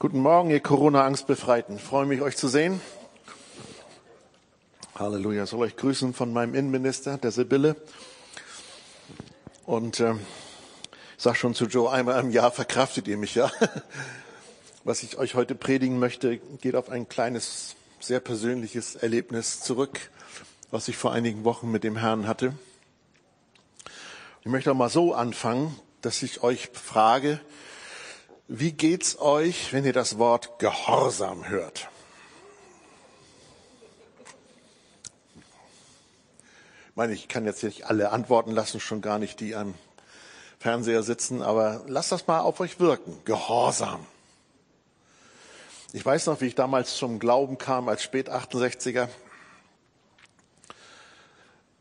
Guten Morgen, ihr Corona-Angstbefreiten. Freue mich, euch zu sehen. Halleluja. Ich soll euch grüßen von meinem Innenminister, der Sibylle. Und äh, ich sage schon zu Joe, einmal im Jahr verkraftet ihr mich ja. Was ich euch heute predigen möchte, geht auf ein kleines, sehr persönliches Erlebnis zurück, was ich vor einigen Wochen mit dem Herrn hatte. Ich möchte auch mal so anfangen, dass ich euch frage, wie geht's euch, wenn ihr das Wort Gehorsam hört? Ich meine, ich kann jetzt nicht alle antworten lassen, schon gar nicht die am Fernseher sitzen, aber lasst das mal auf euch wirken. Gehorsam. Ich weiß noch, wie ich damals zum Glauben kam als Spät-68er.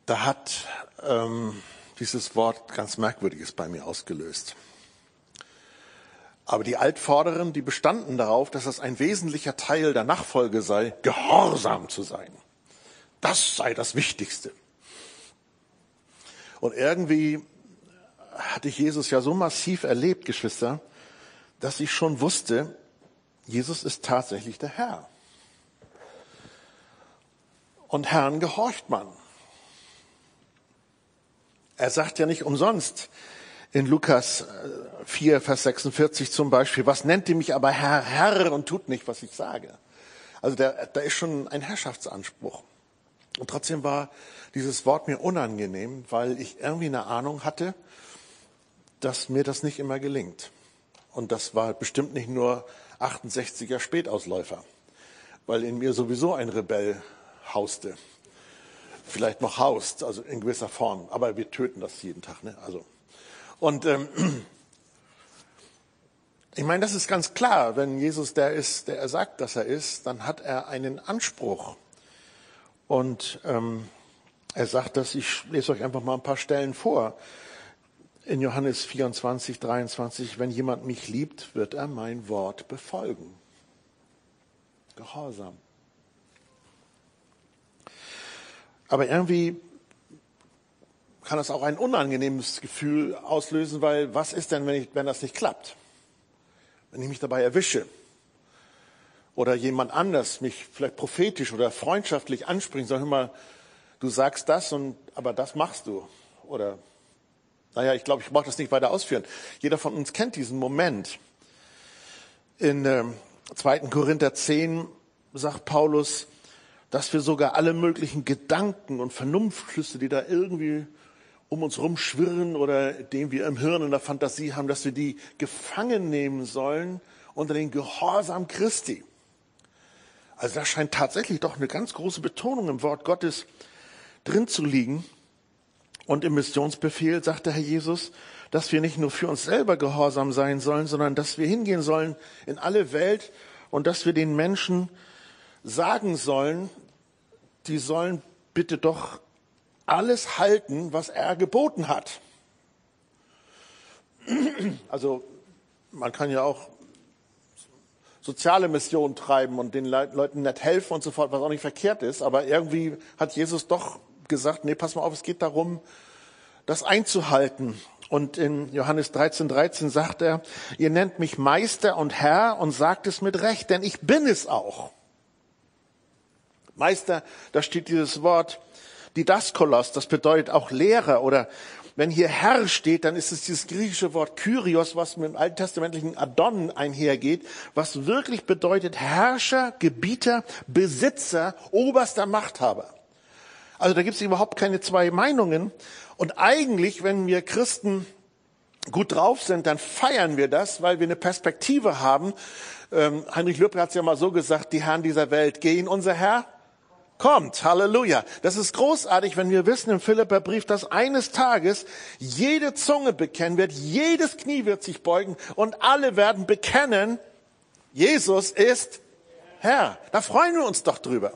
Da hat ähm, dieses Wort ganz Merkwürdiges bei mir ausgelöst. Aber die Altvorderen, die bestanden darauf, dass es ein wesentlicher Teil der Nachfolge sei, gehorsam zu sein. Das sei das Wichtigste. Und irgendwie hatte ich Jesus ja so massiv erlebt, Geschwister, dass ich schon wusste, Jesus ist tatsächlich der Herr. Und Herrn gehorcht man. Er sagt ja nicht umsonst, in Lukas 4, äh, Vers 46 zum Beispiel, was nennt ihr mich aber Herr, Herr und tut nicht, was ich sage. Also da, da ist schon ein Herrschaftsanspruch. Und trotzdem war dieses Wort mir unangenehm, weil ich irgendwie eine Ahnung hatte, dass mir das nicht immer gelingt. Und das war bestimmt nicht nur 68er Spätausläufer, weil in mir sowieso ein Rebell hauste. Vielleicht noch haust, also in gewisser Form. Aber wir töten das jeden Tag, ne? Also. Und ähm, ich meine, das ist ganz klar, wenn Jesus der ist, der er sagt, dass er ist, dann hat er einen Anspruch. Und ähm, er sagt das, ich lese euch einfach mal ein paar Stellen vor. In Johannes 24, 23, wenn jemand mich liebt, wird er mein Wort befolgen. Gehorsam. Aber irgendwie kann das auch ein unangenehmes Gefühl auslösen, weil was ist denn, wenn, ich, wenn das nicht klappt? Wenn ich mich dabei erwische oder jemand anders mich vielleicht prophetisch oder freundschaftlich anspricht, sag mal, du sagst das und aber das machst du oder naja, ich glaube, ich brauche das nicht weiter ausführen. Jeder von uns kennt diesen Moment. In äh, 2. Korinther 10 sagt Paulus, dass wir sogar alle möglichen Gedanken und Vernunftschlüsse, die da irgendwie um uns rumschwirren oder den wir im Hirn in der Fantasie haben, dass wir die gefangen nehmen sollen unter den Gehorsam Christi. Also da scheint tatsächlich doch eine ganz große Betonung im Wort Gottes drin zu liegen. Und im Missionsbefehl sagt der Herr Jesus, dass wir nicht nur für uns selber gehorsam sein sollen, sondern dass wir hingehen sollen in alle Welt und dass wir den Menschen sagen sollen, die sollen bitte doch alles halten, was er geboten hat. Also man kann ja auch soziale Mission treiben und den Leuten nicht helfen und so fort, was auch nicht verkehrt ist. Aber irgendwie hat Jesus doch gesagt, nee, pass mal auf, es geht darum, das einzuhalten. Und in Johannes 13, 13 sagt er, ihr nennt mich Meister und Herr und sagt es mit Recht, denn ich bin es auch. Meister, da steht dieses Wort Didaskolos, das bedeutet auch Lehrer oder wenn hier Herr steht, dann ist es dieses griechische Wort Kyrios, was mit dem alttestamentlichen Adon einhergeht, was wirklich bedeutet Herrscher, Gebieter, Besitzer, oberster Machthaber. Also da gibt es überhaupt keine zwei Meinungen. Und eigentlich, wenn wir Christen gut drauf sind, dann feiern wir das, weil wir eine Perspektive haben. Ähm, Heinrich Lübke hat es ja mal so gesagt, die Herren dieser Welt gehen, unser Herr kommt. Halleluja. Das ist großartig, wenn wir wissen im Philipperbrief, dass eines Tages jede Zunge bekennen wird, jedes Knie wird sich beugen und alle werden bekennen, Jesus ist Herr. Da freuen wir uns doch drüber.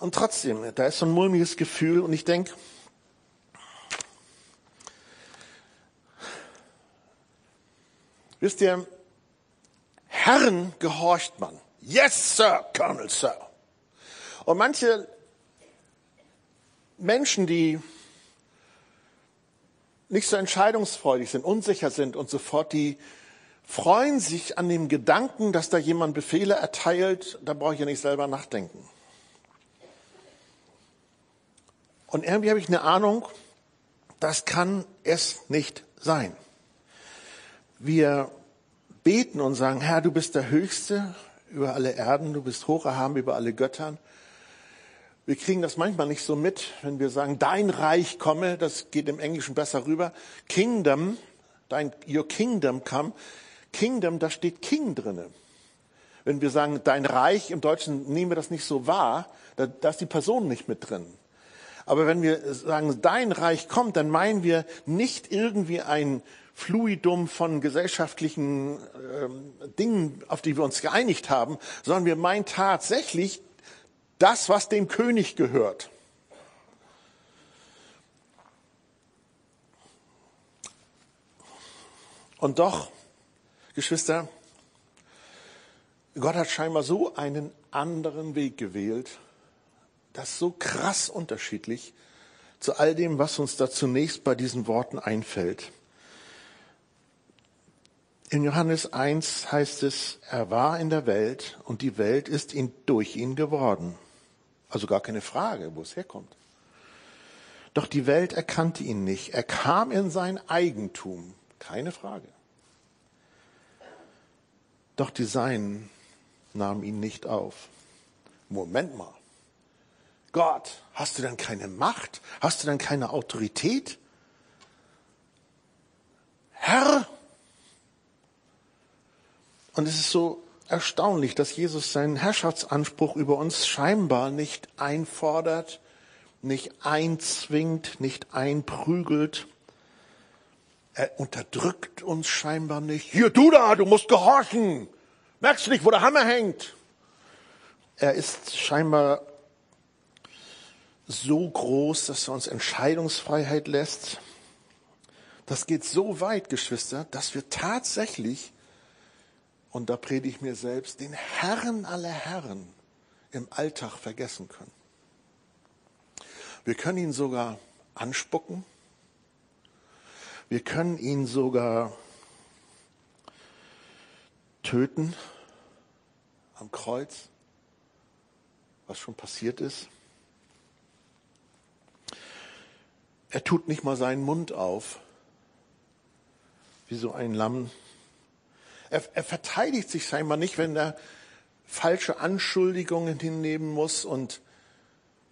Und trotzdem, da ist so ein mulmiges Gefühl und ich denke, wisst ihr, Herren gehorcht man. Yes, Sir, Colonel, Sir. Und manche Menschen, die nicht so entscheidungsfreudig sind, unsicher sind und sofort, die freuen sich an dem Gedanken, dass da jemand Befehle erteilt, da brauche ich ja nicht selber nachdenken. Und irgendwie habe ich eine Ahnung, das kann es nicht sein. Wir beten und sagen, Herr, du bist der Höchste über alle Erden, du bist hoch erhaben über alle Göttern. Wir kriegen das manchmal nicht so mit, wenn wir sagen, dein Reich komme, das geht im Englischen besser rüber. Kingdom, dein, your kingdom come. Kingdom, da steht King drinne. Wenn wir sagen, dein Reich, im Deutschen nehmen wir das nicht so wahr, da, da ist die Person nicht mit drin. Aber wenn wir sagen, dein Reich kommt, dann meinen wir nicht irgendwie ein Fluidum von gesellschaftlichen ähm, Dingen, auf die wir uns geeinigt haben, sondern wir meinen tatsächlich das, was dem König gehört. Und doch, Geschwister, Gott hat scheinbar so einen anderen Weg gewählt, das so krass unterschiedlich zu all dem, was uns da zunächst bei diesen Worten einfällt. In Johannes 1 heißt es, er war in der Welt und die Welt ist ihn durch ihn geworden. Also gar keine Frage, wo es herkommt. Doch die Welt erkannte ihn nicht. Er kam in sein Eigentum. Keine Frage. Doch die Seinen nahmen ihn nicht auf. Moment mal. Gott, hast du denn keine Macht? Hast du denn keine Autorität? Herr? Und es ist so erstaunlich, dass Jesus seinen Herrschaftsanspruch über uns scheinbar nicht einfordert, nicht einzwingt, nicht einprügelt. Er unterdrückt uns scheinbar nicht. Hier, du da, du musst gehorchen. Merkst du nicht, wo der Hammer hängt? Er ist scheinbar so groß, dass er uns Entscheidungsfreiheit lässt. Das geht so weit, Geschwister, dass wir tatsächlich und da predige ich mir selbst, den Herrn aller Herren im Alltag vergessen können. Wir können ihn sogar anspucken. Wir können ihn sogar töten am Kreuz, was schon passiert ist. Er tut nicht mal seinen Mund auf, wie so ein Lamm, er, er verteidigt sich scheinbar nicht, wenn er falsche Anschuldigungen hinnehmen muss und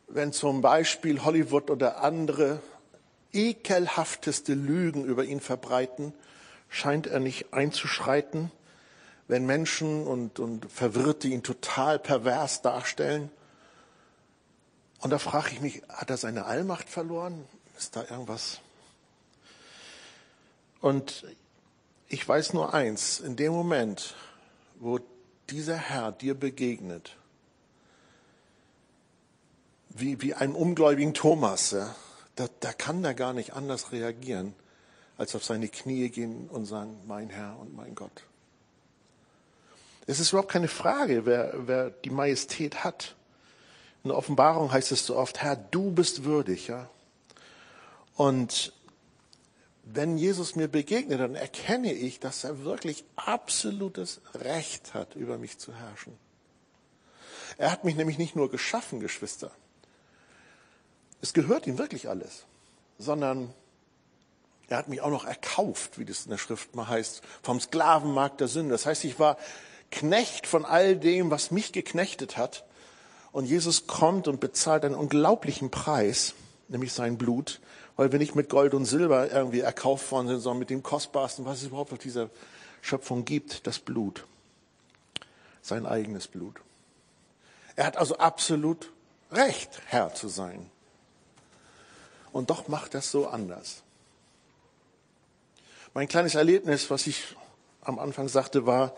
wenn zum Beispiel Hollywood oder andere ekelhafteste Lügen über ihn verbreiten, scheint er nicht einzuschreiten, wenn Menschen und, und Verwirrte ihn total pervers darstellen. Und da frage ich mich, hat er seine Allmacht verloren? Ist da irgendwas? Und ich weiß nur eins, in dem Moment, wo dieser Herr dir begegnet, wie, wie einem ungläubigen Thomas, ja, da, da kann er gar nicht anders reagieren, als auf seine Knie gehen und sagen, mein Herr und mein Gott. Es ist überhaupt keine Frage, wer, wer die Majestät hat. In der Offenbarung heißt es so oft, Herr, du bist würdig, ja. Und wenn Jesus mir begegnet, dann erkenne ich, dass er wirklich absolutes Recht hat, über mich zu herrschen. Er hat mich nämlich nicht nur geschaffen, Geschwister. Es gehört ihm wirklich alles, sondern er hat mich auch noch erkauft, wie das in der Schrift mal heißt, vom Sklavenmarkt der Sünde. Das heißt, ich war Knecht von all dem, was mich geknechtet hat. Und Jesus kommt und bezahlt einen unglaublichen Preis, nämlich sein Blut, weil wir nicht mit Gold und Silber irgendwie erkauft worden sind, sondern mit dem Kostbarsten, was es überhaupt auf dieser Schöpfung gibt, das Blut. Sein eigenes Blut. Er hat also absolut Recht, Herr zu sein. Und doch macht es so anders. Mein kleines Erlebnis, was ich am Anfang sagte, war,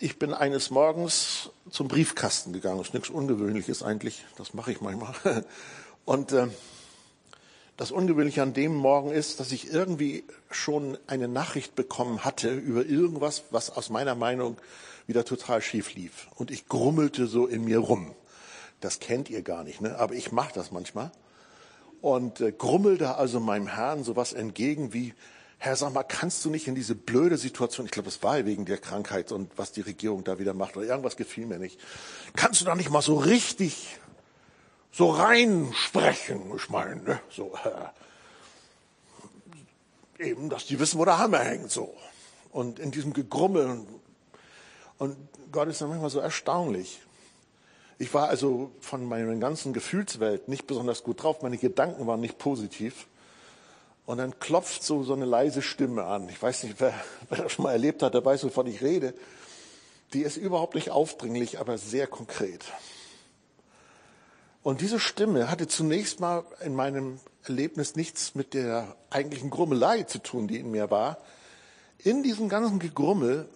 ich bin eines Morgens zum Briefkasten gegangen. Das ist nichts Ungewöhnliches eigentlich, das mache ich manchmal. Und äh, das Ungewöhnliche an dem Morgen ist, dass ich irgendwie schon eine Nachricht bekommen hatte über irgendwas, was aus meiner Meinung wieder total schief lief. Und ich grummelte so in mir rum. Das kennt ihr gar nicht, ne? aber ich mache das manchmal. Und äh, grummelte also meinem Herrn sowas entgegen wie, Herr, sag mal, kannst du nicht in diese blöde Situation, ich glaube, es war wegen der Krankheit und was die Regierung da wieder macht oder irgendwas gefiel mir nicht, kannst du da nicht mal so richtig so reinsprechen? Ich meine, ne? so, äh, eben, dass die wissen, wo der Hammer hängt, so. Und in diesem Gegrummel. Und Gott ist dann manchmal so erstaunlich. Ich war also von meiner ganzen Gefühlswelt nicht besonders gut drauf. Meine Gedanken waren nicht positiv. Und dann klopft so, so eine leise Stimme an. Ich weiß nicht, wer, wer das schon mal erlebt hat, der weiß, wovon ich rede. Die ist überhaupt nicht aufdringlich, aber sehr konkret. Und diese Stimme hatte zunächst mal in meinem Erlebnis nichts mit der eigentlichen Grummelei zu tun, die in mir war. In diesem ganzen Gegrummel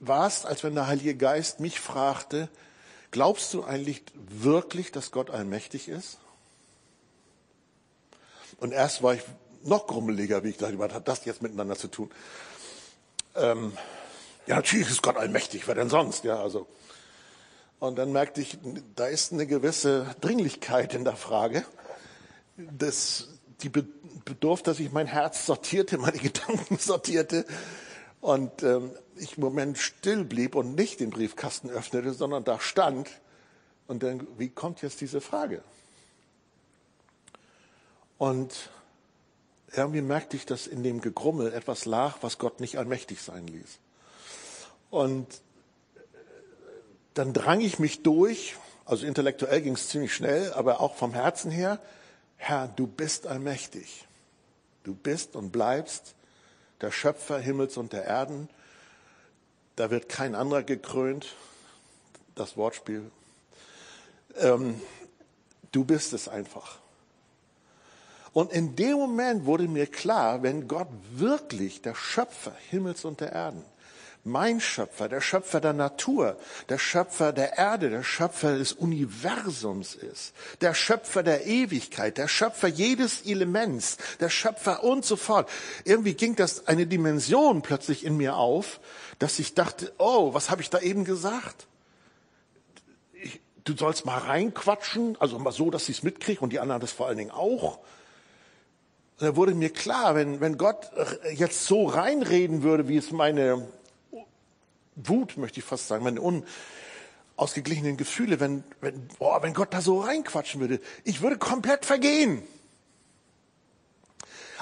war es, als wenn der Heilige Geist mich fragte, Glaubst du eigentlich wirklich, dass Gott allmächtig ist? Und erst war ich noch grummeliger, wie ich dachte, was hat das jetzt miteinander zu tun? Ähm, ja, natürlich ist Gott allmächtig, wer denn sonst? Ja, also. Und dann merkte ich, da ist eine gewisse Dringlichkeit in der Frage. Das, die bedurfte, dass ich mein Herz sortierte, meine Gedanken sortierte und ähm, ich im Moment still blieb und nicht den Briefkasten öffnete, sondern da stand. Und dann, wie kommt jetzt diese Frage? Und irgendwie merkte ich, dass in dem Gegrummel etwas lag, was Gott nicht allmächtig sein ließ. Und dann drang ich mich durch, also intellektuell ging es ziemlich schnell, aber auch vom Herzen her, Herr, du bist allmächtig. Du bist und bleibst der Schöpfer Himmels und der Erden. Da wird kein anderer gekrönt. Das Wortspiel. Ähm, du bist es einfach. Und in dem Moment wurde mir klar, wenn Gott wirklich der Schöpfer Himmels und der Erden mein Schöpfer, der Schöpfer der Natur, der Schöpfer der Erde, der Schöpfer des Universums ist, der Schöpfer der Ewigkeit, der Schöpfer jedes Elements, der Schöpfer und so fort. Irgendwie ging das eine Dimension plötzlich in mir auf, dass ich dachte, oh, was habe ich da eben gesagt? Ich, du sollst mal reinquatschen, also mal so, dass ich es mitkriege und die anderen das vor allen Dingen auch. da wurde mir klar, wenn, wenn Gott jetzt so reinreden würde, wie es meine Wut, möchte ich fast sagen, meine unausgeglichenen Gefühle, wenn, wenn, boah, wenn Gott da so reinquatschen würde. Ich würde komplett vergehen.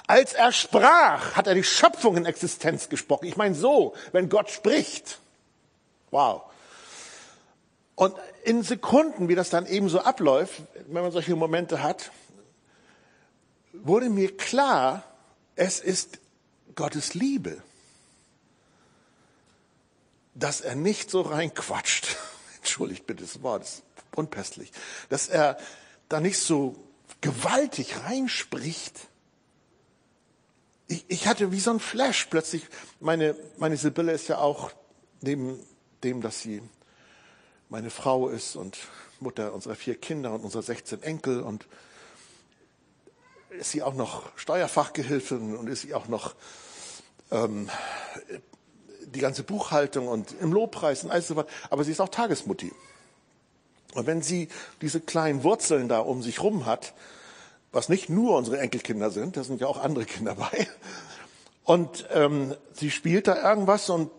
Als er sprach, hat er die Schöpfung in Existenz gesprochen. Ich meine so, wenn Gott spricht. Wow. Und in Sekunden, wie das dann eben so abläuft, wenn man solche Momente hat, wurde mir klar, es ist Gottes Liebe dass er nicht so reinquatscht. Entschuldigt bitte das Wort, das ist unpässlich. Dass er da nicht so gewaltig reinspricht. Ich, ich hatte wie so ein Flash plötzlich. Meine, meine Sibylle ist ja auch neben dem, dass sie meine Frau ist und Mutter unserer vier Kinder und unserer 16 Enkel und ist sie auch noch Steuerfachgehilfin und ist sie auch noch ähm, die ganze Buchhaltung und im Lobpreis und alles so weiter. Aber sie ist auch Tagesmutti. Und wenn sie diese kleinen Wurzeln da um sich rum hat, was nicht nur unsere Enkelkinder sind, da sind ja auch andere Kinder bei, und ähm, sie spielt da irgendwas und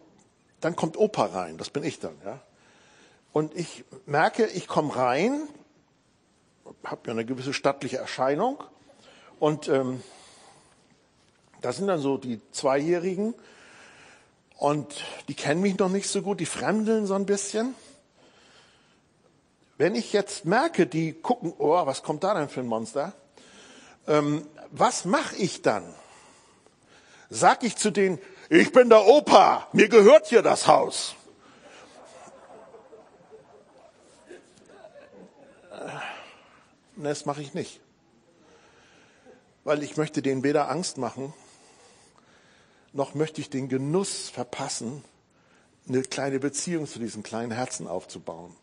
dann kommt Opa rein, das bin ich dann, ja. Und ich merke, ich komme rein, habe ja eine gewisse stattliche Erscheinung und ähm, da sind dann so die Zweijährigen, und die kennen mich noch nicht so gut, die fremdeln so ein bisschen. Wenn ich jetzt merke, die gucken, oh, was kommt da denn für ein Monster? Ähm, was mache ich dann? Sag ich zu denen, ich bin der Opa, mir gehört hier das Haus. Äh, das mache ich nicht. Weil ich möchte denen weder Angst machen, noch möchte ich den Genuss verpassen, eine kleine Beziehung zu diesen kleinen Herzen aufzubauen.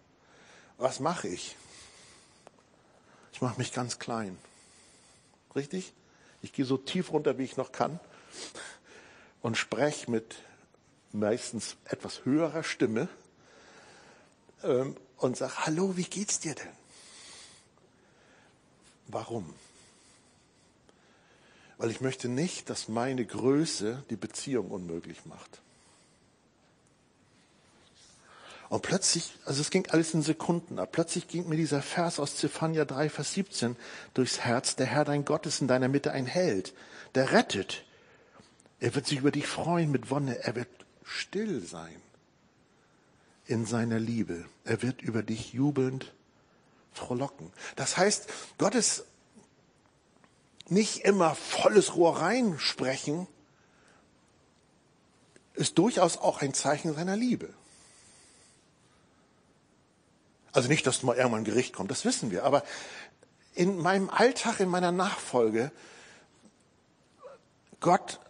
Was mache ich? Ich mache mich ganz klein. Richtig? Ich gehe so tief runter, wie ich noch kann und spreche mit meistens etwas höherer Stimme ähm, und sage, hallo, wie geht's dir denn? Warum? Weil ich möchte nicht, dass meine Größe die Beziehung unmöglich macht. Und plötzlich, also es ging alles in Sekunden ab, plötzlich ging mir dieser Vers aus Zephania 3, Vers 17 durchs Herz, der Herr dein Gott ist in deiner Mitte ein Held, der rettet. Er wird sich über dich freuen mit Wonne, er wird still sein in seiner Liebe. Er wird über dich jubelnd frohlocken. Das heißt, Gottes nicht immer volles Rohr reinsprechen, ist durchaus auch ein Zeichen seiner Liebe. Also nicht, dass mal irgendwann ein Gericht kommt, das wissen wir, aber in meinem Alltag, in meiner Nachfolge, Gott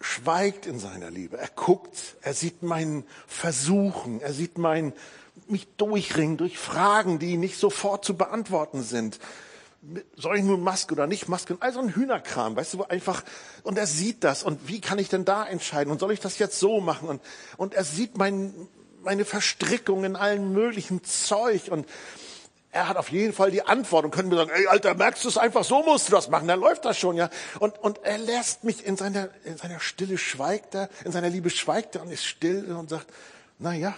schweigt in seiner Liebe. Er guckt, er sieht meinen Versuchen, er sieht mein mich durchringen durch Fragen, die nicht sofort zu beantworten sind soll ich nun Maske oder nicht Maske? Also ein Hühnerkram, weißt du, wo einfach, und er sieht das und wie kann ich denn da entscheiden und soll ich das jetzt so machen? Und, und er sieht mein, meine Verstrickung in allen möglichen Zeug und er hat auf jeden Fall die Antwort und können mir sagen, ey Alter, merkst du es einfach, so musst du das machen, dann läuft das schon, ja. Und, und er lässt mich in seiner, in seiner Stille schweigt er, in seiner Liebe schweigt er und ist still und sagt, na ja,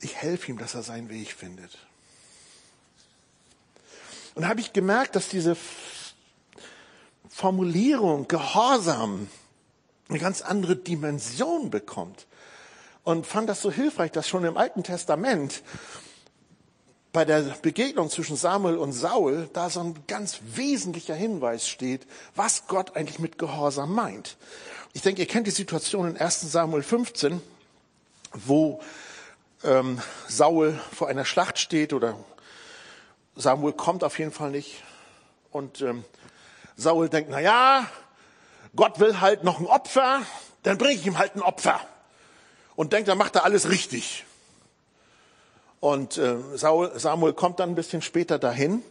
ich helfe ihm, dass er seinen Weg findet. Und habe ich gemerkt, dass diese Formulierung Gehorsam eine ganz andere Dimension bekommt. Und fand das so hilfreich, dass schon im Alten Testament bei der Begegnung zwischen Samuel und Saul da so ein ganz wesentlicher Hinweis steht, was Gott eigentlich mit Gehorsam meint. Ich denke, ihr kennt die Situation in 1 Samuel 15, wo ähm, Saul vor einer Schlacht steht oder Samuel kommt auf jeden Fall nicht. Und ähm, Saul denkt, na ja, Gott will halt noch ein Opfer, dann bringe ich ihm halt ein Opfer. Und denkt, dann macht er alles richtig. Und äh, Saul, Samuel kommt dann ein bisschen später dahin.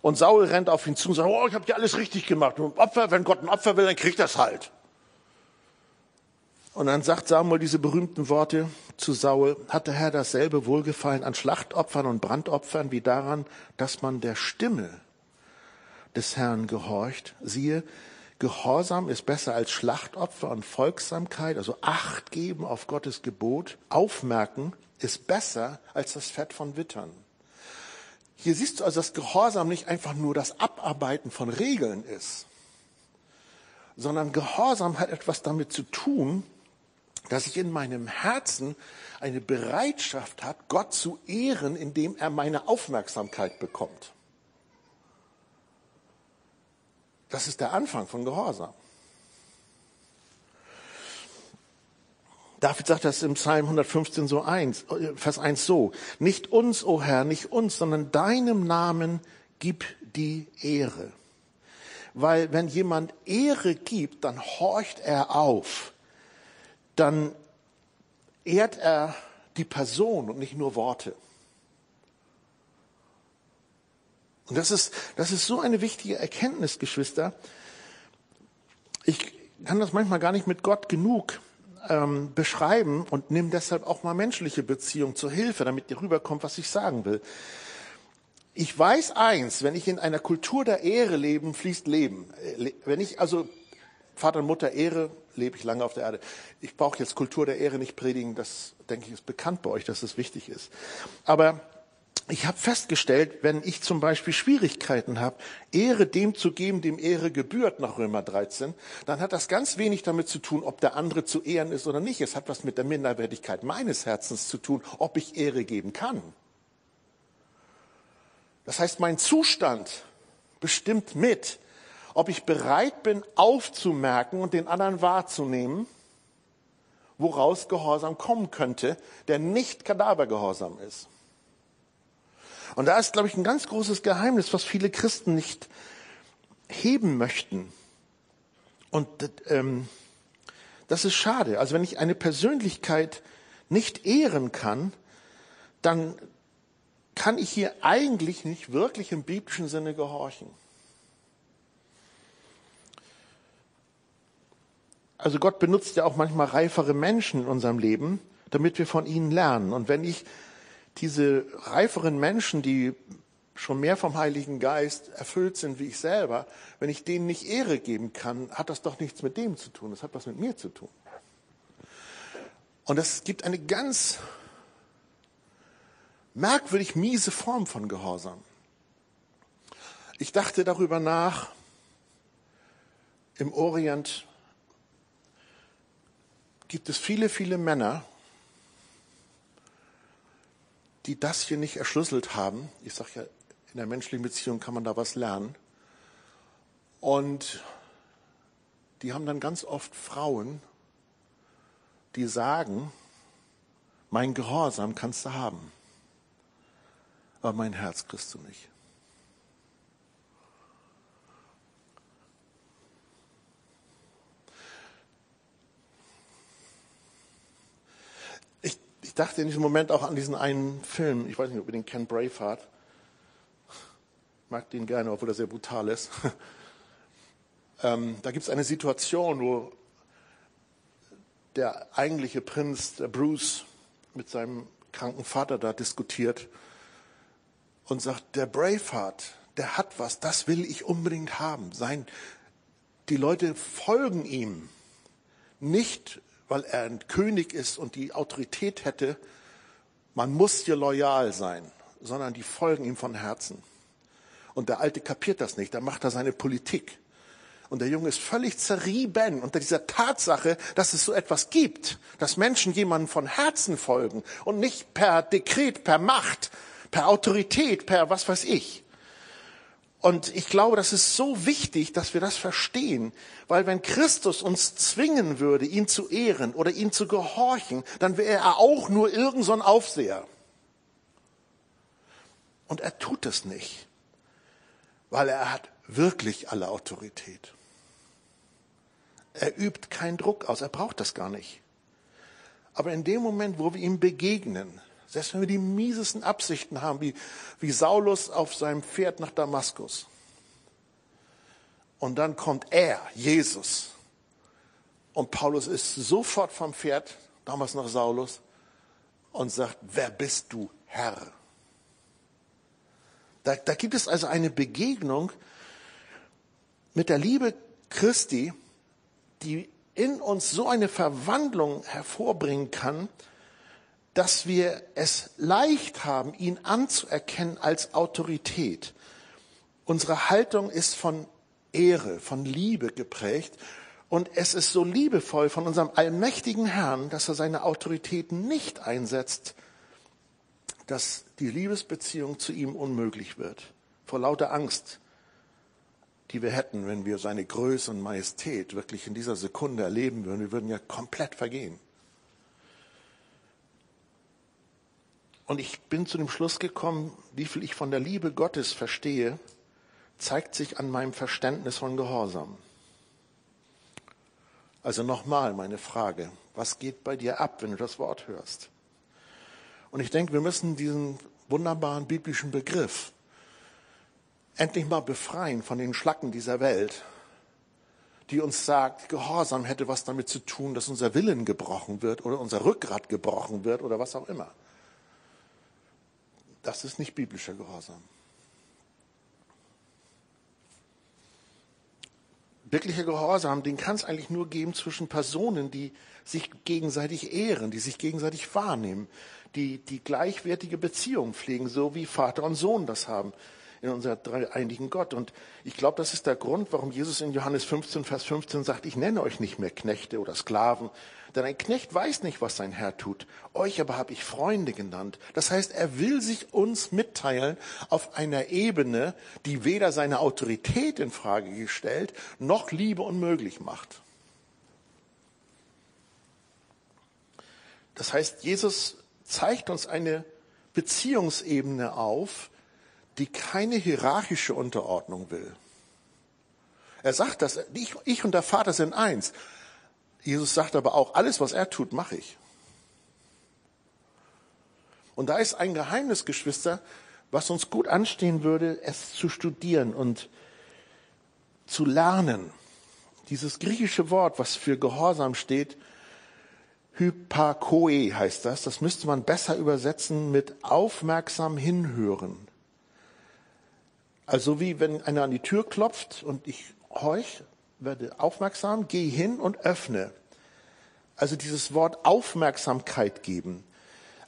Und Saul rennt auf ihn zu und sagt, oh, ich habe dir alles richtig gemacht. Und Opfer, wenn Gott ein Opfer will, dann kriegt es halt. Und dann sagt Samuel diese berühmten Worte zu Saul, hat der Herr dasselbe Wohlgefallen an Schlachtopfern und Brandopfern wie daran, dass man der Stimme des Herrn gehorcht. Siehe, Gehorsam ist besser als Schlachtopfer und Folgsamkeit, also Acht geben auf Gottes Gebot. Aufmerken ist besser als das Fett von Wittern. Hier siehst du also, dass Gehorsam nicht einfach nur das Abarbeiten von Regeln ist, sondern Gehorsam hat etwas damit zu tun, dass ich in meinem Herzen eine Bereitschaft habe, Gott zu ehren, indem er meine Aufmerksamkeit bekommt. Das ist der Anfang von Gehorsam. David sagt das im Psalm 115 so 1, Vers 1 so. Nicht uns, o oh Herr, nicht uns, sondern deinem Namen gib die Ehre. Weil wenn jemand Ehre gibt, dann horcht er auf dann ehrt er die Person und nicht nur Worte. Und das ist, das ist so eine wichtige Erkenntnis, Geschwister. Ich kann das manchmal gar nicht mit Gott genug ähm, beschreiben und nehme deshalb auch mal menschliche Beziehungen zur Hilfe, damit dir rüberkommt, was ich sagen will. Ich weiß eins, wenn ich in einer Kultur der Ehre lebe, fließt Leben. Äh, wenn ich also Vater und Mutter Ehre, lebe ich lange auf der Erde. Ich brauche jetzt Kultur der Ehre nicht predigen, das denke ich ist bekannt bei euch, dass es wichtig ist. Aber ich habe festgestellt, wenn ich zum Beispiel Schwierigkeiten habe, Ehre dem zu geben, dem Ehre gebührt nach Römer 13, dann hat das ganz wenig damit zu tun, ob der andere zu ehren ist oder nicht. Es hat was mit der Minderwertigkeit meines Herzens zu tun, ob ich Ehre geben kann. Das heißt, mein Zustand bestimmt mit, ob ich bereit bin aufzumerken und den anderen wahrzunehmen, woraus Gehorsam kommen könnte, der nicht Kadavergehorsam ist. Und da ist, glaube ich, ein ganz großes Geheimnis, was viele Christen nicht heben möchten. Und ähm, das ist schade. Also wenn ich eine Persönlichkeit nicht ehren kann, dann kann ich hier eigentlich nicht wirklich im biblischen Sinne gehorchen. Also Gott benutzt ja auch manchmal reifere Menschen in unserem Leben, damit wir von ihnen lernen. Und wenn ich diese reiferen Menschen, die schon mehr vom Heiligen Geist erfüllt sind wie ich selber, wenn ich denen nicht Ehre geben kann, hat das doch nichts mit dem zu tun, das hat was mit mir zu tun. Und es gibt eine ganz merkwürdig miese Form von Gehorsam. Ich dachte darüber nach, im Orient gibt es viele, viele Männer, die das hier nicht erschlüsselt haben. Ich sage ja, in der menschlichen Beziehung kann man da was lernen. Und die haben dann ganz oft Frauen, die sagen, mein Gehorsam kannst du haben, aber mein Herz kriegst du nicht. Ich, ich dachte in diesem Moment auch an diesen einen Film, ich weiß nicht, ob ihr den kennt, Braveheart. Ich mag den gerne, obwohl er sehr brutal ist. ähm, da gibt es eine Situation, wo der eigentliche Prinz, der Bruce, mit seinem kranken Vater da diskutiert und sagt, der Braveheart, der hat was, das will ich unbedingt haben. Sein, die Leute folgen ihm nicht, weil er ein König ist und die Autorität hätte, man muss hier loyal sein, sondern die folgen ihm von Herzen. Und der Alte kapiert das nicht, da macht er seine Politik. Und der Junge ist völlig zerrieben unter dieser Tatsache, dass es so etwas gibt, dass Menschen jemandem von Herzen folgen und nicht per Dekret, per Macht, per Autorität, per was weiß ich. Und ich glaube, das ist so wichtig, dass wir das verstehen, weil wenn Christus uns zwingen würde, ihn zu ehren oder ihn zu gehorchen, dann wäre er auch nur irgend so ein Aufseher. Und er tut es nicht, weil er hat wirklich alle Autorität. Er übt keinen Druck aus, er braucht das gar nicht. Aber in dem Moment, wo wir ihm begegnen, selbst wenn wir die miesesten Absichten haben, wie, wie Saulus auf seinem Pferd nach Damaskus, und dann kommt er, Jesus, und Paulus ist sofort vom Pferd, damals noch Saulus, und sagt, wer bist du, Herr? Da, da gibt es also eine Begegnung mit der Liebe Christi, die in uns so eine Verwandlung hervorbringen kann, dass wir es leicht haben, ihn anzuerkennen als Autorität. Unsere Haltung ist von Ehre, von Liebe geprägt und es ist so liebevoll von unserem allmächtigen Herrn, dass er seine Autorität nicht einsetzt, dass die Liebesbeziehung zu ihm unmöglich wird. Vor lauter Angst die wir hätten, wenn wir seine Größe und Majestät wirklich in dieser Sekunde erleben würden. Wir würden ja komplett vergehen. Und ich bin zu dem Schluss gekommen, wie viel ich von der Liebe Gottes verstehe, zeigt sich an meinem Verständnis von Gehorsam. Also nochmal meine Frage, was geht bei dir ab, wenn du das Wort hörst? Und ich denke, wir müssen diesen wunderbaren biblischen Begriff endlich mal befreien von den Schlacken dieser Welt, die uns sagt, Gehorsam hätte was damit zu tun, dass unser Willen gebrochen wird oder unser Rückgrat gebrochen wird oder was auch immer. Das ist nicht biblischer Gehorsam. Wirklicher Gehorsam, den kann es eigentlich nur geben zwischen Personen, die sich gegenseitig ehren, die sich gegenseitig wahrnehmen, die die gleichwertige Beziehung pflegen, so wie Vater und Sohn das haben in unser dreieinigen Gott. Und ich glaube, das ist der Grund, warum Jesus in Johannes 15, Vers 15 sagt, ich nenne euch nicht mehr Knechte oder Sklaven, denn ein Knecht weiß nicht, was sein Herr tut. Euch aber habe ich Freunde genannt. Das heißt, er will sich uns mitteilen auf einer Ebene, die weder seine Autorität in Frage gestellt, noch Liebe unmöglich macht. Das heißt, Jesus zeigt uns eine Beziehungsebene auf, die keine hierarchische Unterordnung will. Er sagt das, ich, ich und der Vater sind eins. Jesus sagt aber auch, alles, was er tut, mache ich. Und da ist ein Geheimnis, Geschwister, was uns gut anstehen würde, es zu studieren und zu lernen. Dieses griechische Wort, was für Gehorsam steht, Hypakoe heißt das, das müsste man besser übersetzen mit aufmerksam hinhören. Also wie wenn einer an die Tür klopft und ich horch, werde aufmerksam, gehe hin und öffne. Also dieses Wort Aufmerksamkeit geben.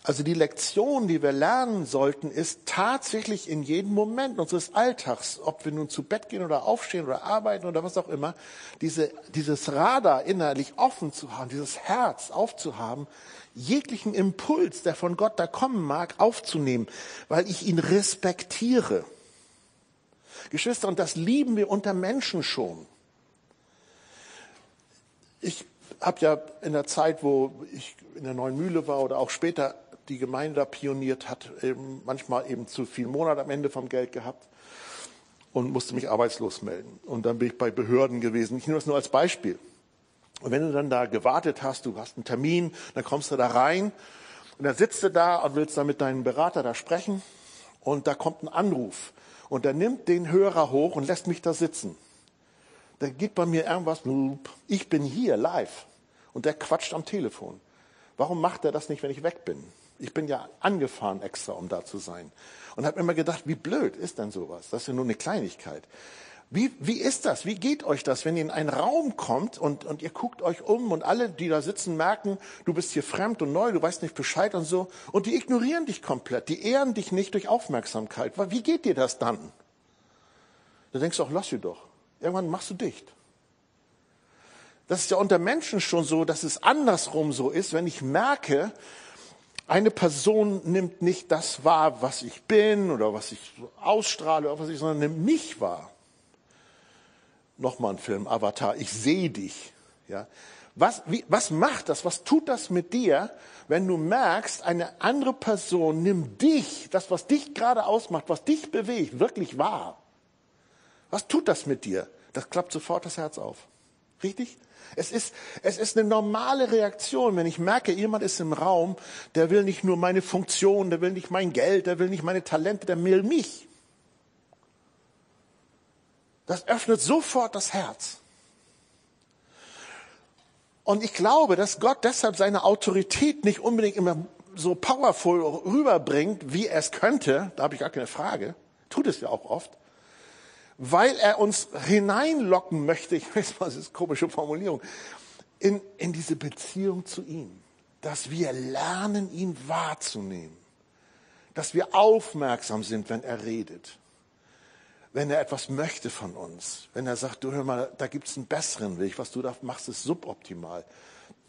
Also die Lektion, die wir lernen sollten, ist tatsächlich in jedem Moment unseres Alltags, ob wir nun zu Bett gehen oder aufstehen oder arbeiten oder was auch immer, diese, dieses Radar innerlich offen zu haben, dieses Herz aufzuhaben, jeglichen Impuls, der von Gott da kommen mag, aufzunehmen, weil ich ihn respektiere. Geschwister, und das lieben wir unter Menschen schon. Ich habe ja in der Zeit, wo ich in der Neuen Mühle war oder auch später die Gemeinde da pioniert hat, eben manchmal eben zu viel Monat am Ende vom Geld gehabt und musste mich arbeitslos melden. Und dann bin ich bei Behörden gewesen. Ich nehme das nur als Beispiel. Und wenn du dann da gewartet hast, du hast einen Termin, dann kommst du da rein und dann sitzt du da und willst dann mit deinem Berater da sprechen und da kommt ein Anruf und der nimmt den Hörer hoch und lässt mich da sitzen. Da geht bei mir irgendwas, ich bin hier live und der quatscht am Telefon. Warum macht er das nicht, wenn ich weg bin? Ich bin ja angefahren extra, um da zu sein. Und habe immer gedacht, wie blöd ist denn sowas? Das ist ja nur eine Kleinigkeit. Wie, wie ist das? Wie geht euch das, wenn ihr in einen Raum kommt und, und ihr guckt euch um und alle, die da sitzen, merken, du bist hier fremd und neu, du weißt nicht Bescheid und so. Und die ignorieren dich komplett, die ehren dich nicht durch Aufmerksamkeit. Wie geht dir das dann? Da denkst du auch, lass sie doch. Irgendwann machst du dicht. Das ist ja unter Menschen schon so, dass es andersrum so ist, wenn ich merke, eine Person nimmt nicht das wahr, was ich bin oder was ich ausstrahle, oder was ich, sondern nimmt mich wahr. Nochmal ein Film, Avatar, ich sehe dich. Ja. Was, wie, was macht das? Was tut das mit dir, wenn du merkst, eine andere Person nimmt dich, das, was dich gerade ausmacht, was dich bewegt, wirklich wahr? Was tut das mit dir? Das klappt sofort das Herz auf. Richtig? Es ist, es ist eine normale Reaktion, wenn ich merke, jemand ist im Raum, der will nicht nur meine Funktion, der will nicht mein Geld, der will nicht meine Talente, der will mich. Das öffnet sofort das Herz. Und ich glaube, dass Gott deshalb seine Autorität nicht unbedingt immer so powerful rüberbringt, wie er es könnte. Da habe ich gar keine Frage. Tut es ja auch oft weil er uns hineinlocken möchte, ich weiß mal, das ist eine komische Formulierung, in, in diese Beziehung zu ihm. Dass wir lernen, ihn wahrzunehmen. Dass wir aufmerksam sind, wenn er redet. Wenn er etwas möchte von uns. Wenn er sagt, du hör mal, da gibt's einen besseren Weg. Was du da machst, ist suboptimal.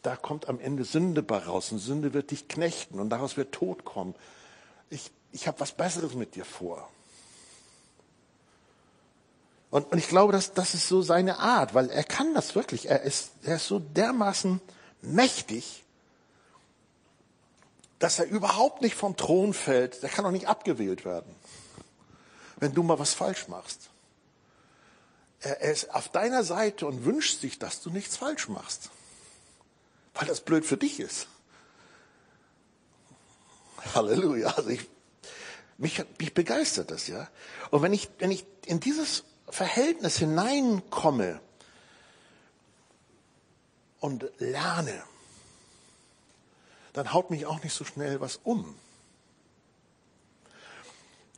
Da kommt am Ende Sünde bei raus. Und Sünde wird dich knechten und daraus wird Tod kommen. Ich, ich habe was Besseres mit dir vor. Und, und ich glaube, dass das ist so seine Art, weil er kann das wirklich. Er ist, er ist so dermaßen mächtig, dass er überhaupt nicht vom Thron fällt. Der kann auch nicht abgewählt werden, wenn du mal was falsch machst. Er, er ist auf deiner Seite und wünscht sich, dass du nichts falsch machst, weil das blöd für dich ist. Halleluja. Also ich, mich, mich begeistert das, ja. Und wenn ich, wenn ich in dieses Verhältnis hineinkomme und lerne, dann haut mich auch nicht so schnell was um.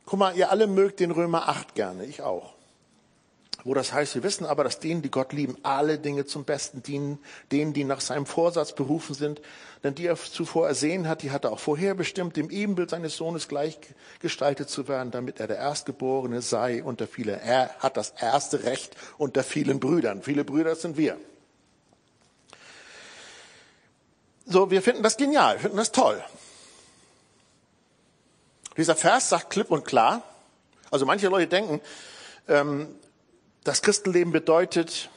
Guck mal, ihr alle mögt den Römer 8 gerne, ich auch wo das heißt, wir wissen aber, dass denen, die Gott lieben, alle Dinge zum Besten dienen, denen, die nach seinem Vorsatz berufen sind. Denn die er zuvor ersehen hat, die hat er auch vorherbestimmt, dem Ebenbild seines Sohnes gleichgestaltet zu werden, damit er der Erstgeborene sei unter vielen. Er hat das erste Recht unter vielen Brüdern. Viele Brüder sind wir. So, wir finden das genial, finden das toll. Dieser Vers sagt klipp und klar, also manche Leute denken, ähm, das Christenleben bedeutet,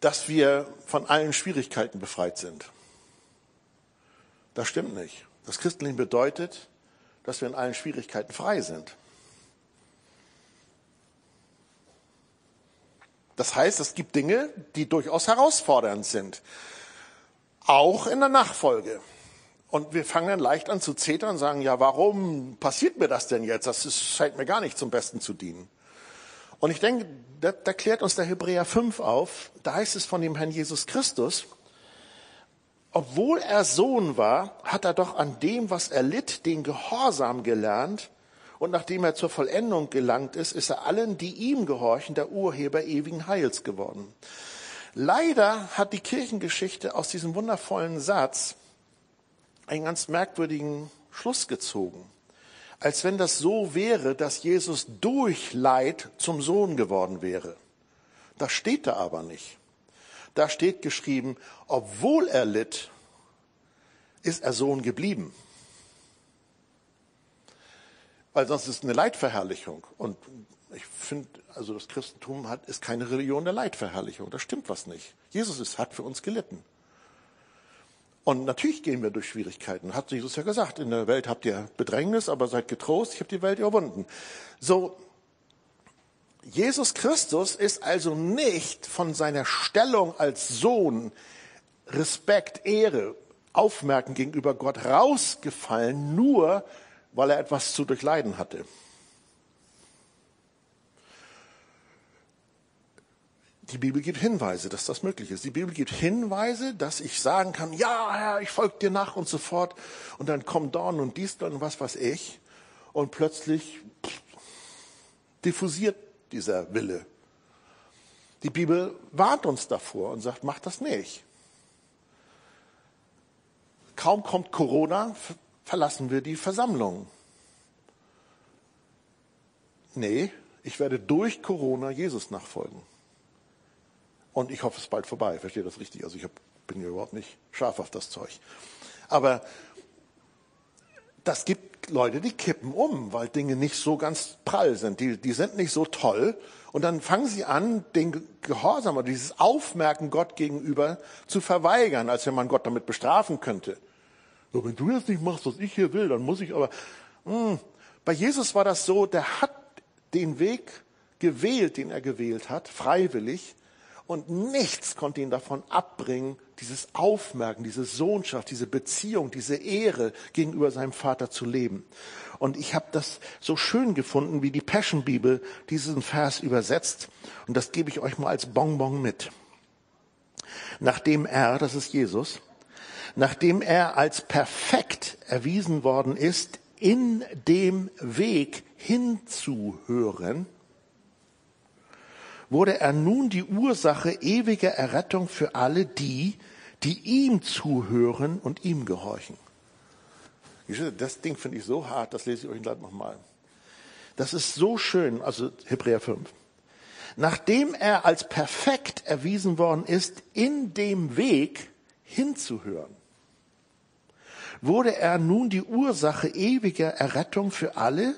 dass wir von allen Schwierigkeiten befreit sind. Das stimmt nicht. Das Christenleben bedeutet, dass wir in allen Schwierigkeiten frei sind. Das heißt, es gibt Dinge, die durchaus herausfordernd sind. Auch in der Nachfolge. Und wir fangen dann leicht an zu zetern und sagen, ja, warum passiert mir das denn jetzt? Das ist, scheint mir gar nicht zum Besten zu dienen. Und ich denke, da, da klärt uns der Hebräer 5 auf. Da heißt es von dem Herrn Jesus Christus, obwohl er Sohn war, hat er doch an dem, was er litt, den Gehorsam gelernt und nachdem er zur Vollendung gelangt ist, ist er allen, die ihm gehorchen, der Urheber ewigen Heils geworden. Leider hat die Kirchengeschichte aus diesem wundervollen Satz einen ganz merkwürdigen Schluss gezogen. Als wenn das so wäre, dass Jesus durch Leid zum Sohn geworden wäre. Das steht da aber nicht. Da steht geschrieben, obwohl er litt, ist er Sohn geblieben. Weil sonst ist eine Leitverherrlichung. Und ich finde, also das Christentum hat, ist keine Religion der Leitverherrlichung. Da stimmt was nicht. Jesus ist, hat für uns gelitten. Und natürlich gehen wir durch Schwierigkeiten. Hat Jesus ja gesagt, in der Welt habt ihr Bedrängnis, aber seid getrost, ich habe die Welt überwunden. So, Jesus Christus ist also nicht von seiner Stellung als Sohn Respekt, Ehre, Aufmerken gegenüber Gott rausgefallen, nur weil er etwas zu durchleiden hatte. Die Bibel gibt Hinweise, dass das möglich ist. Die Bibel gibt Hinweise, dass ich sagen kann, ja, Herr, ich folge dir nach und so fort. Und dann kommen Dorn und dies und was weiß ich. Und plötzlich diffusiert dieser Wille. Die Bibel warnt uns davor und sagt, mach das nicht. Kaum kommt Corona, verlassen wir die Versammlung. Nee, ich werde durch Corona Jesus nachfolgen. Und ich hoffe, es ist bald vorbei. Verstehe das richtig? Also ich hab, bin ja überhaupt nicht scharf auf das Zeug. Aber das gibt Leute, die kippen um, weil Dinge nicht so ganz prall sind. Die, die sind nicht so toll. Und dann fangen sie an, den Gehorsam oder dieses Aufmerken Gott gegenüber zu verweigern, als wenn man Gott damit bestrafen könnte. So, wenn du jetzt nicht machst, was ich hier will, dann muss ich aber. Mh. Hm. Bei Jesus war das so, der hat den Weg gewählt, den er gewählt hat, freiwillig. Und nichts konnte ihn davon abbringen, dieses Aufmerken, diese Sohnschaft, diese Beziehung, diese Ehre gegenüber seinem Vater zu leben. Und ich habe das so schön gefunden, wie die Passion Bibel diesen Vers übersetzt. Und das gebe ich euch mal als Bonbon mit. Nachdem er, das ist Jesus, nachdem er als perfekt erwiesen worden ist, in dem Weg hinzuhören, wurde er nun die Ursache ewiger Errettung für alle die, die ihm zuhören und ihm gehorchen. Das Ding finde ich so hart, das lese ich euch gleich nochmal. Das ist so schön, also Hebräer 5. Nachdem er als perfekt erwiesen worden ist, in dem Weg hinzuhören, wurde er nun die Ursache ewiger Errettung für alle,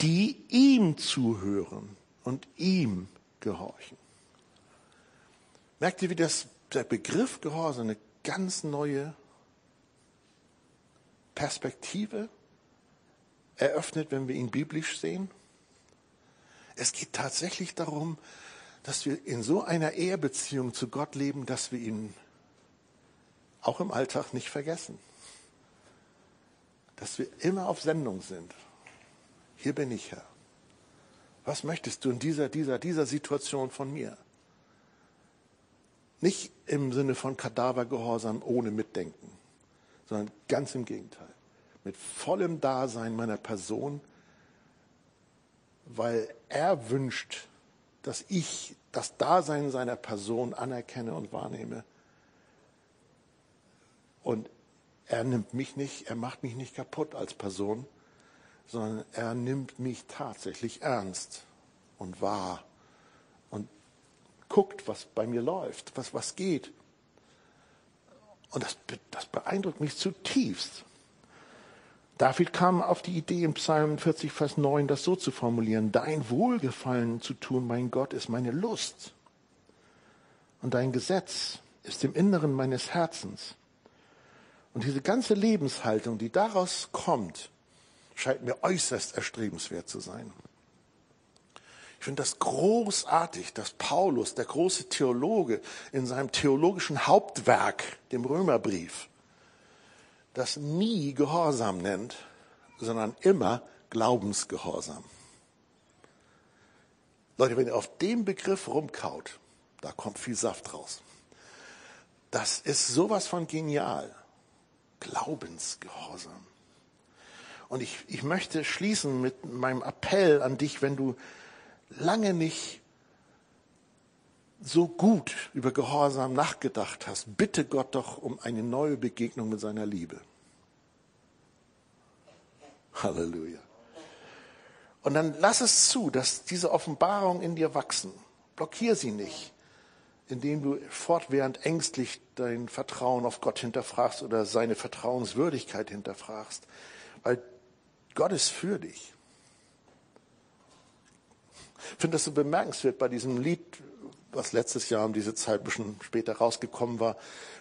die ihm zuhören und ihm gehorchen. Merkt ihr, wie das, der Begriff Gehorsam eine ganz neue Perspektive eröffnet, wenn wir ihn biblisch sehen? Es geht tatsächlich darum, dass wir in so einer Ehebeziehung zu Gott leben, dass wir ihn auch im Alltag nicht vergessen. Dass wir immer auf Sendung sind. Hier bin ich, Herr. Was möchtest du in dieser, dieser, dieser Situation von mir? Nicht im Sinne von Kadavergehorsam ohne Mitdenken, sondern ganz im Gegenteil. Mit vollem Dasein meiner Person, weil er wünscht, dass ich das Dasein seiner Person anerkenne und wahrnehme. Und er nimmt mich nicht, er macht mich nicht kaputt als Person, sondern er nimmt mich tatsächlich ernst und wahr und guckt, was bei mir läuft, was, was geht. Und das, das beeindruckt mich zutiefst. David kam auf die Idee im Psalm 40, Vers 9, das so zu formulieren. Dein Wohlgefallen zu tun, mein Gott, ist meine Lust. Und dein Gesetz ist im Inneren meines Herzens. Und diese ganze Lebenshaltung, die daraus kommt, scheint mir äußerst erstrebenswert zu sein. Ich finde das großartig, dass Paulus, der große Theologe, in seinem theologischen Hauptwerk, dem Römerbrief, das nie Gehorsam nennt, sondern immer Glaubensgehorsam. Leute, wenn ihr auf dem Begriff rumkaut, da kommt viel Saft raus. Das ist sowas von genial. Glaubensgehorsam. Und ich, ich möchte schließen mit meinem Appell an dich, wenn du lange nicht so gut über Gehorsam nachgedacht hast, bitte Gott doch um eine neue Begegnung mit seiner Liebe. Halleluja. Und dann lass es zu, dass diese Offenbarungen in dir wachsen. Blockier sie nicht, indem du fortwährend ängstlich dein Vertrauen auf Gott hinterfragst oder seine Vertrauenswürdigkeit hinterfragst. Weil Gott ist für dich. Ich finde das so bemerkenswert bei diesem Lied, was letztes Jahr um diese Zeit ein bisschen später rausgekommen war,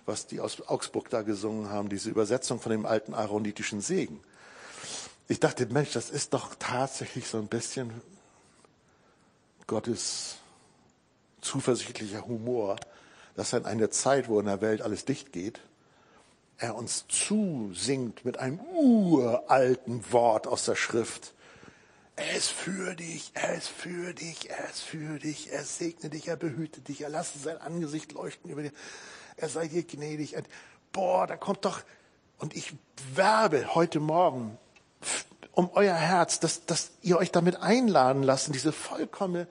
was die aus Augsburg da gesungen haben, diese Übersetzung von dem alten aaronitischen Segen. Ich dachte, Mensch, das ist doch tatsächlich so ein bisschen Gottes zuversichtlicher Humor, dass er in einer Zeit, wo in der Welt alles dicht geht, er uns zusingt mit einem uralten Wort aus der Schrift. Er ist für dich, er ist für dich, er ist für dich, er segne dich, er behüte dich, er lasse sein Angesicht leuchten über dir, er sei dir gnädig. Boah, da kommt doch, und ich werbe heute Morgen um euer Herz, dass, dass ihr euch damit einladen lasst, diese vollkommene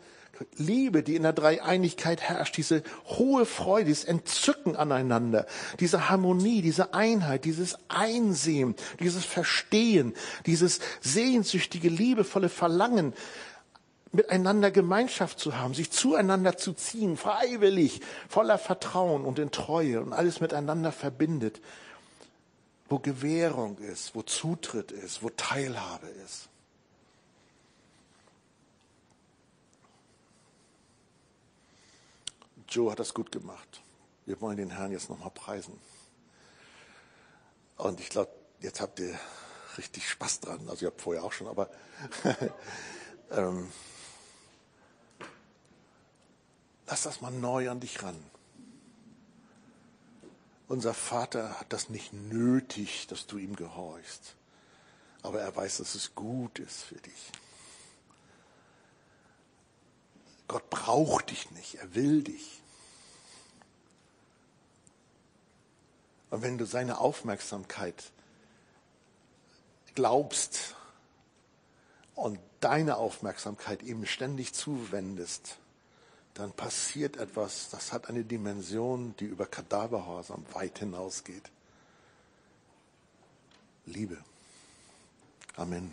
Liebe, die in der Dreieinigkeit herrscht, diese hohe Freude, dieses Entzücken aneinander, diese Harmonie, diese Einheit, dieses Einsehen, dieses Verstehen, dieses sehnsüchtige, liebevolle Verlangen, miteinander Gemeinschaft zu haben, sich zueinander zu ziehen, freiwillig, voller Vertrauen und in Treue und alles miteinander verbindet, wo Gewährung ist, wo Zutritt ist, wo Teilhabe ist. Joe hat das gut gemacht. Wir wollen den Herrn jetzt nochmal preisen. Und ich glaube, jetzt habt ihr richtig Spaß dran. Also ihr habt vorher auch schon, aber ähm, lass das mal neu an dich ran. Unser Vater hat das nicht nötig, dass du ihm gehorchst. Aber er weiß, dass es gut ist für dich. Gott braucht dich nicht, er will dich. Und wenn du seine Aufmerksamkeit glaubst und deine Aufmerksamkeit ihm ständig zuwendest, dann passiert etwas, das hat eine Dimension, die über Kadavergehorsam weit hinausgeht. Liebe. Amen.